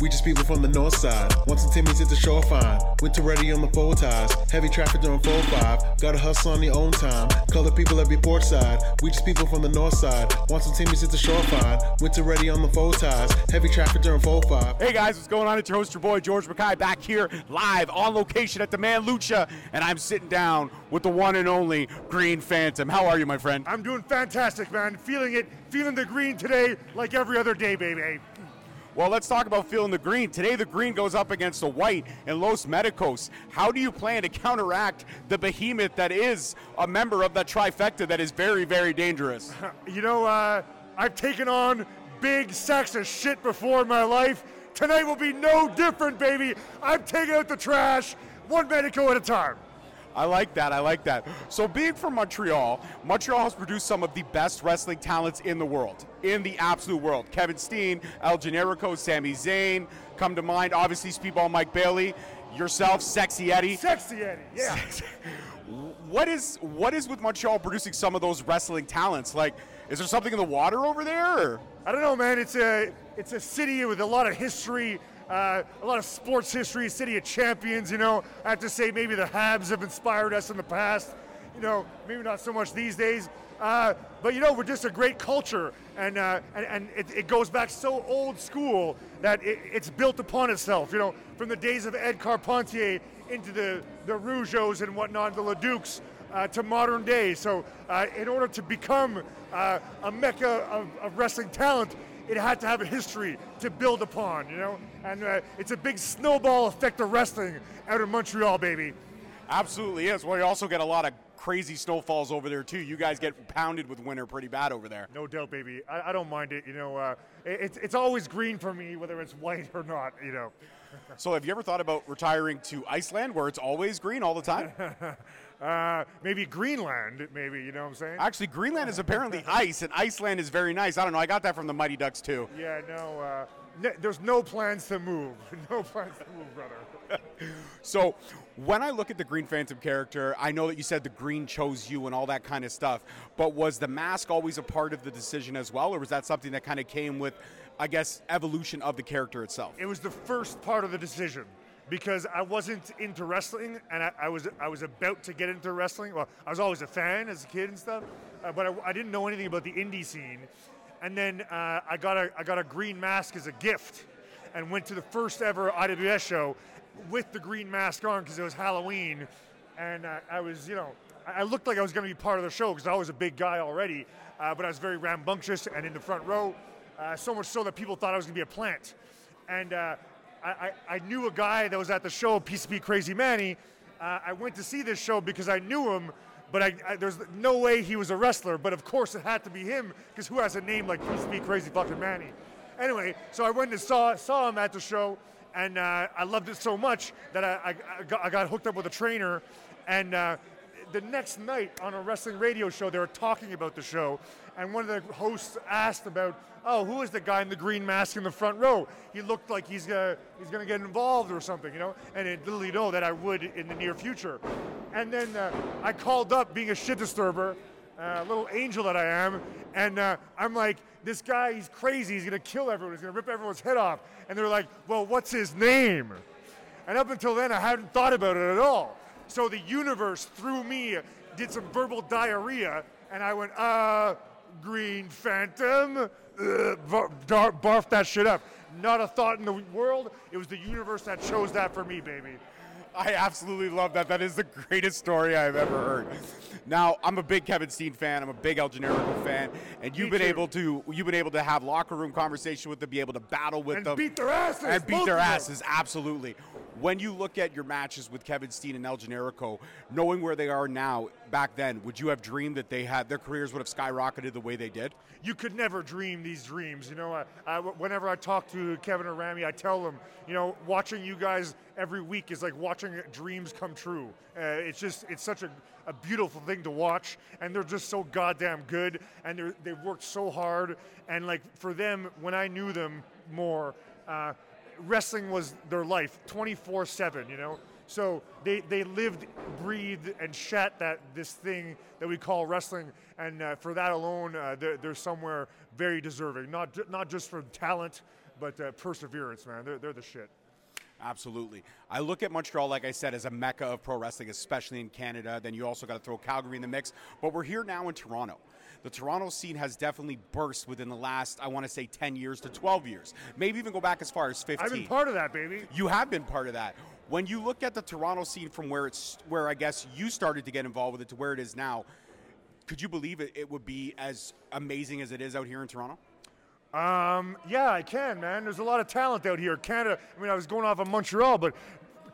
We just people from the north side. Once some Timmy's at the shore fine. Winter ready on the full ties. Heavy traffic during 4-5. Gotta hustle on your own time. Color people every port side. We just people from the north side. Once some Timmy's at the shore fine. Winter ready on the full ties. Heavy traffic during 4-5. Hey guys, what's going on? It's your host, your boy George Mackay, back here live on location at the Man Lucha, and I'm sitting down with the one and only Green Phantom. How are you, my friend? I'm doing fantastic, man. Feeling it, feeling the green today like every other day, baby. Well, let's talk about feeling the green. Today, the green goes up against the white in Los Medicos. How do you plan to counteract the behemoth that is a member of that trifecta that is very, very dangerous? You know, uh, I've taken on big sacks of shit before in my life. Tonight will be no different, baby. I'm taking out the trash, one Medico at a time. I like that. I like that. So, being from Montreal, Montreal has produced some of the best wrestling talents in the world, in the absolute world. Kevin Steen, El Generico, Sami Zayn come to mind. Obviously, Speedball Mike Bailey, yourself, Sexy Eddie. Sexy Eddie, yeah. What is what is with Montreal producing some of those wrestling talents? Like, is there something in the water over there? Or? I don't know, man. It's a it's a city with a lot of history, uh, a lot of sports history. City of champions. You know, I have to say maybe the Habs have inspired us in the past. You know, maybe not so much these days. Uh, but you know, we're just a great culture, and uh, and, and it, it, goes back so old school that it, it's built upon itself. You know, from the days of Ed Carpentier into the the Rougeaus and whatnot, the Leducs, uh, to modern day. So, uh, in order to become uh, a mecca of, of, wrestling talent, it had to have a history to build upon, you know? And uh, it's a big snowball effect of wrestling out of Montreal, baby. Absolutely is. Well, you also get a lot of crazy snowfalls over there, too. You guys get pounded with winter pretty bad over there. No doubt, baby. I, I don't mind it. You know, uh, it, it's, it's always green for me, whether it's white or not, you know. so, have you ever thought about retiring to Iceland where it's always green all the time? Uh, maybe Greenland, maybe, you know what I'm saying? Actually, Greenland is apparently ice, and Iceland is very nice. I don't know. I got that from the Mighty Ducks, too. Yeah, no, uh, there's no plans to move. No plans to move, brother. so, when I look at the Green Phantom character, I know that you said the green chose you and all that kind of stuff, but was the mask always a part of the decision as well, or was that something that kind of came with, I guess, evolution of the character itself? It was the first part of the decision because I wasn't into wrestling, and I, I, was I was about to get into wrestling. Well, I was always a fan as a kid and stuff, uh, but I, I, didn't know anything about the indie scene. And then uh, I got a I got a green mask as a gift, and went to the first ever IWS show with the green mask on because it was Halloween, and uh, I was you know I looked like I was going to be part of the show because I was a big guy already, uh, but I was very rambunctious and in the front row, uh, so much so that people thought I was going to be a plant, and I, I, knew a guy that was at the show, PCP Crazy Manny. Uh, I went to see this show because I knew him, but I, I, there's no way he was a wrestler. But of course, it had to be him because who has a name like PCP Crazy fucking Manny? Anyway, so I went and saw saw him at the show, and uh, I loved it so much that I, I, got, I got hooked up with a trainer, and uh, the next night on a wrestling radio show, they were talking about the show, and one of the hosts asked about, oh, who is the guy in the green mask in the front row? He looked like he's gonna he's gonna get involved or something, you know. And it you know that I would in the near future. And then uh, I called up, being a shit disturber, uh, little angel that I am, and uh, I'm like, this guy, he's crazy. He's gonna kill everyone. He's gonna rip everyone's head off. And they're like, well, what's his name? And up until then, I hadn't thought about it at all. So the universe, through me, did some verbal diarrhea, and I went, uh, Green Phantom, uh, barf that shit up. Not a thought in the world. It was the universe that chose that for me, baby. I absolutely love that. That is the greatest story I've ever heard. Now, I'm a big Kevin Steen fan. I'm a big El Generico fan, and you've Me been too. able to you've been able to have locker room conversation with them, be able to battle with and them, beat their asses, and beat their asses. Absolutely. When you look at your matches with Kevin Steen and El Generico, knowing where they are now, back then, would you have dreamed that they had their careers would have skyrocketed the way they did? You could never dream these dreams. You know, I, I, whenever I talk to Kevin or Rami, I tell them, you know, watching you guys every week is like watching dreams come true. Uh, it's just, it's such a, a beautiful thing to watch, and they're just so goddamn good, and they they've worked so hard. And like for them, when I knew them more, uh, wrestling was their life 24 7, you know? So they, they lived, breathed, and shat that this thing that we call wrestling, and uh, for that alone, uh, they're, they're, somewhere very deserving. Not not just for talent, but uh, perseverance, man. They're, they're the shit. Absolutely. I look at Montreal, like I said, as a mecca of pro wrestling, especially in Canada. Then you also got to throw Calgary in the mix. But we're here now in Toronto. The Toronto scene has definitely burst within the last, I want to say, 10 years to 12 years. Maybe even go back as far as 15. I've been part of that, baby. You have been part of that. When you look at the Toronto scene from where it's where I guess you started to get involved with it to where it is now, could you believe it, it would be as amazing as it is out here in Toronto? Um, yeah, I can, man. There's a lot of talent out here. Canada, I mean, I was going off of Montreal, but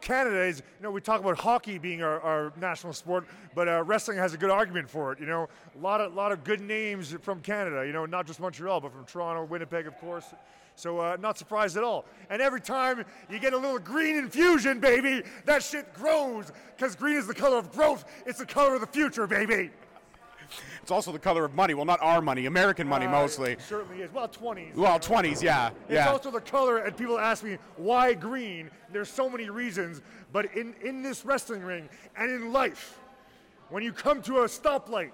Canada is, you know, we talk about hockey being our, our national sport, but uh, wrestling has a good argument for it. You know, a lot of lot of good names from Canada. You know, not just Montreal, but from Toronto, Winnipeg, of course. So uh, not surprised at all. And every time you get a little green infusion, baby, that shit grows because green is the color of growth. It's the color of the future, baby. It's also the color of money. Well, not our money, American money Uh, mostly. it certainly is. Well, 20s. Well, 20s, yeah. It's yeah. also the color, and people ask me why green. There's so many reasons, but in, in this wrestling ring and in life, when you come to a stoplight,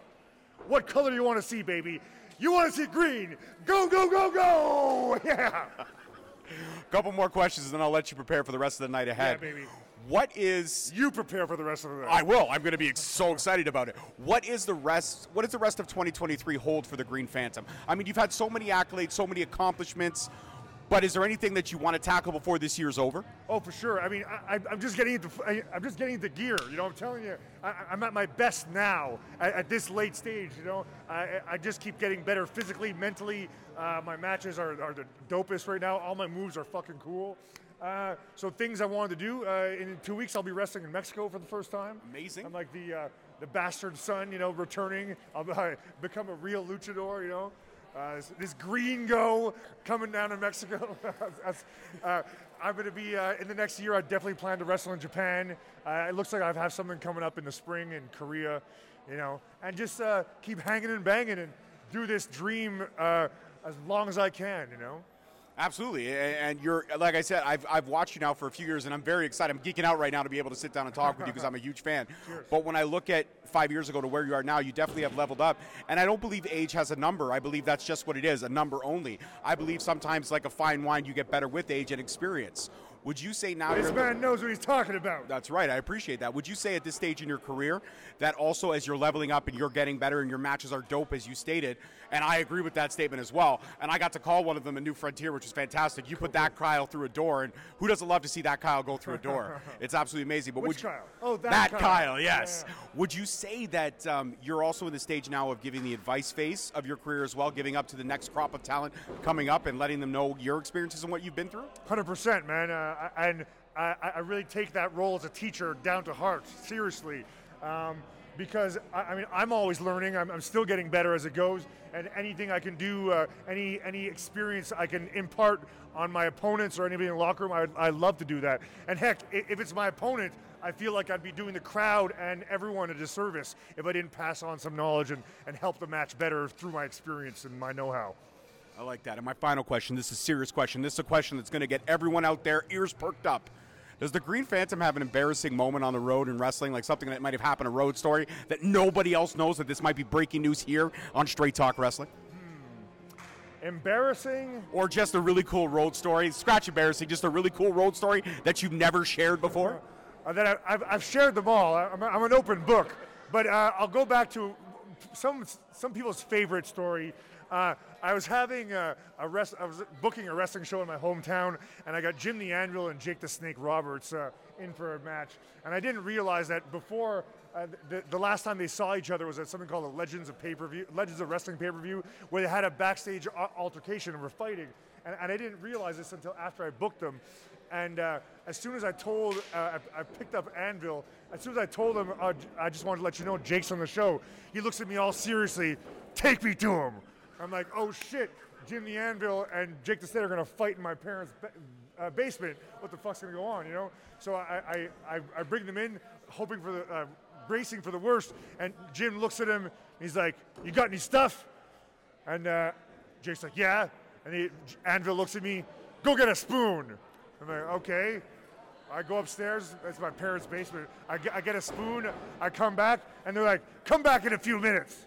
what color do you want to see, baby? You want to see green. Go, go, go, go! Yeah. couple more questions, and then I'll let you prepare for the rest of the night ahead. Yeah, baby. What is You prepare for the rest of the night. I will. I'm going to be so excited about it. What is the rest? What does the rest of 2023 hold for the Green Phantom? I mean, you've had so many accolades, so many accomplishments, but is there anything that you want to tackle before this year's over? Oh, for sure. I mean, I, I- I'm just getting into I, I'm just getting into gear. You know, I'm telling you, I, I'm at my best now at, at this late stage. You know, I, I just keep getting better physically, mentally. Uh, my matches are, are the dopest right now. All my moves are fucking cool. Uh, so things I wanted to do. Uh, in two weeks, I'll be wrestling in Mexico for the first time. Amazing. I'm like the uh, the bastard son, you know, returning. I'll uh, become a real luchador. You know. Uh, this, green go coming down to Mexico. Uh, I'm going to be uh, in the next year. I definitely plan to wrestle in Japan. Uh, it looks like I have something coming up in the spring in Korea, you know, and just uh, keep hanging and banging and do this dream uh, as long as I can, you know. Absolutely, and you're like I said, I've, I've watched you now for a few years, and I'm very excited. I'm geeking out right now to be able to sit down and talk with you because I'm a huge fan. But when I look at five years ago to where you are now, you definitely have leveled up. And I don't believe age has a number. I believe that's just what it is, a number only. I believe sometimes, like a fine wine, you get better with age and experience. Would you say now This man knows what he's talking about. That's right. I appreciate that. Would you say at this stage in your career that also as you're leveling up and you're getting better and your matches are dope as you stated, and I agree with that statement as well. And I got to call one of them a new frontier, which was fantastic. You put that Kyle through a door, and who doesn't love to see that Kyle go through a door? It's absolutely amazing. But Which would you, Kyle? Oh, that Kyle. Kyle. yes. Yeah. Would you say that um, you're also in the stage now of giving the advice phase of your career as well, giving up to the next crop of talent coming up and letting them know your experiences and what you've been through? Hundred percent, man. Uh, And I, I really take that role as a teacher down to heart, seriously, um, because I, I mean I'm always learning. I'm, I'm still getting better as it goes, and anything I can do, uh, any any experience I can impart on my opponents or anybody in the locker room, I, I love to do that. And heck, if it's my opponent. I feel like I'd be doing the crowd and everyone a disservice if I didn't pass on some knowledge and, and help the match better through my experience and my know-how. I like that. And my final question this is a serious question. This is a question that's going to get everyone out there ears perked up. Does the Green Phantom have an embarrassing moment on the road in wrestling, like something that might have happened, a road story that nobody else knows that this might be breaking news here on Straight Talk Wrestling? Embarrassing? Or just a really cool road story? Scratch embarrassing, just a really cool road story that you've never shared before? Uh, that I, I've, I've shared them all. I'm, I'm an open book. But uh, I'll go back to some some people's favorite story. Uh, I was having a, a rest, I was booking a wrestling show in my hometown, and I got Jim the Anvil and Jake the Snake Roberts uh, in for a match. And I didn't realize that before uh, the, the last time they saw each other was at something called the Legends of Pay Per View, Legends of Wrestling Pay Per View, where they had a backstage altercation and were fighting. And, and I didn't realize this until after I booked them. And uh, as soon as I told, uh, I, I picked up Anvil. As soon as I told him, uh, I just wanted to let you know Jake's on the show. He looks at me all seriously. Take me to him. I'm like, oh shit, Jim the Anvil and Jake the Snake are gonna fight in my parents' ba- uh, basement. What the fuck's gonna go on, you know? So I, I, I, I bring them in, hoping for the, uh, bracing for the worst. And Jim looks at him. He's like, you got any stuff? And uh, Jake's like, yeah. And he, Anvil looks at me, go get a spoon. I'm like, okay. I go upstairs. That's my parents' basement. I get, I get a spoon. I come back, and they're like, come back in a few minutes.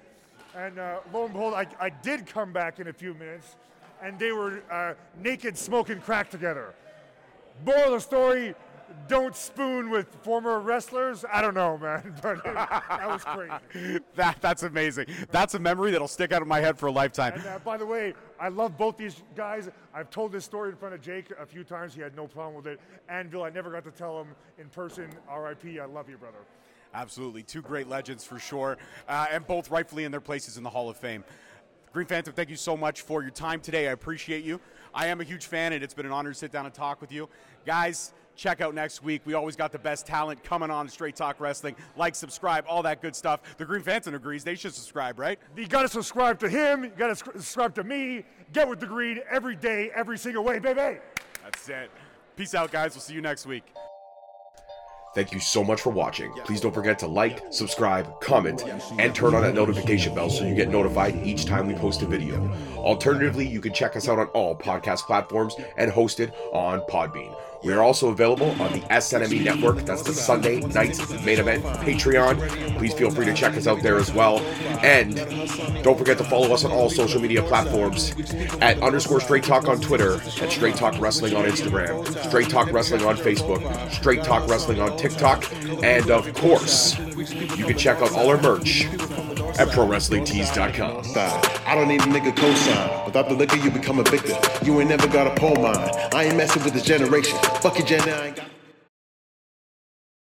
And uh, lo and behold, I, I did come back in a few minutes. and they were uh, naked smoking crack together. Moral of the story: Don't spoon with former wrestlers. I don't know, man, but that was crazy. That that's amazing. That's a memory that'll stick out of my head for a lifetime. And uh, by the way, I love both these guys. I've told this story in front of Jake a few times. He had no problem with it. Anvil, I never got to tell him in person. R.I.P. I love you, brother. Absolutely, two great legends for sure, uh, and both rightfully in their places in the Hall of Fame. Green Phantom, thank you so much for your time today. I appreciate you. I am a huge fan, and it's been an honor to sit down and talk with you. Guys, check out next week. We always got the best talent coming on Straight Talk Wrestling. Like, subscribe, all that good stuff. The Green Phantom agrees. They should subscribe, right? You got to subscribe to him. You got to subscribe to me. Get with the green every day, every single way, baby. That's it. Peace out, guys. We'll see you next week. Thank you so much for watching. Please don't forget to like, subscribe, comment, and turn on that notification bell so you get notified each time we post a video. Alternatively, you can check us out on all podcast platforms and hosted on Podbean. We are also available on the SNME network. That's the Sunday night main event Patreon. Please feel free to check us out there as well. And don't forget to follow us on all social media platforms at underscore Straight Talk on Twitter, at Straight Talk Wrestling on Instagram, Straight Talk Wrestling on Facebook, Straight Talk Wrestling on TikTok, and of course, you can check out all our merch at ProWrestlingTees.com. I don't need a nigga cosign. Without the liquor, you become a victim. You ain't never got a pole mine. I ain't messing with this generation. Fuck your gen, I ain't got.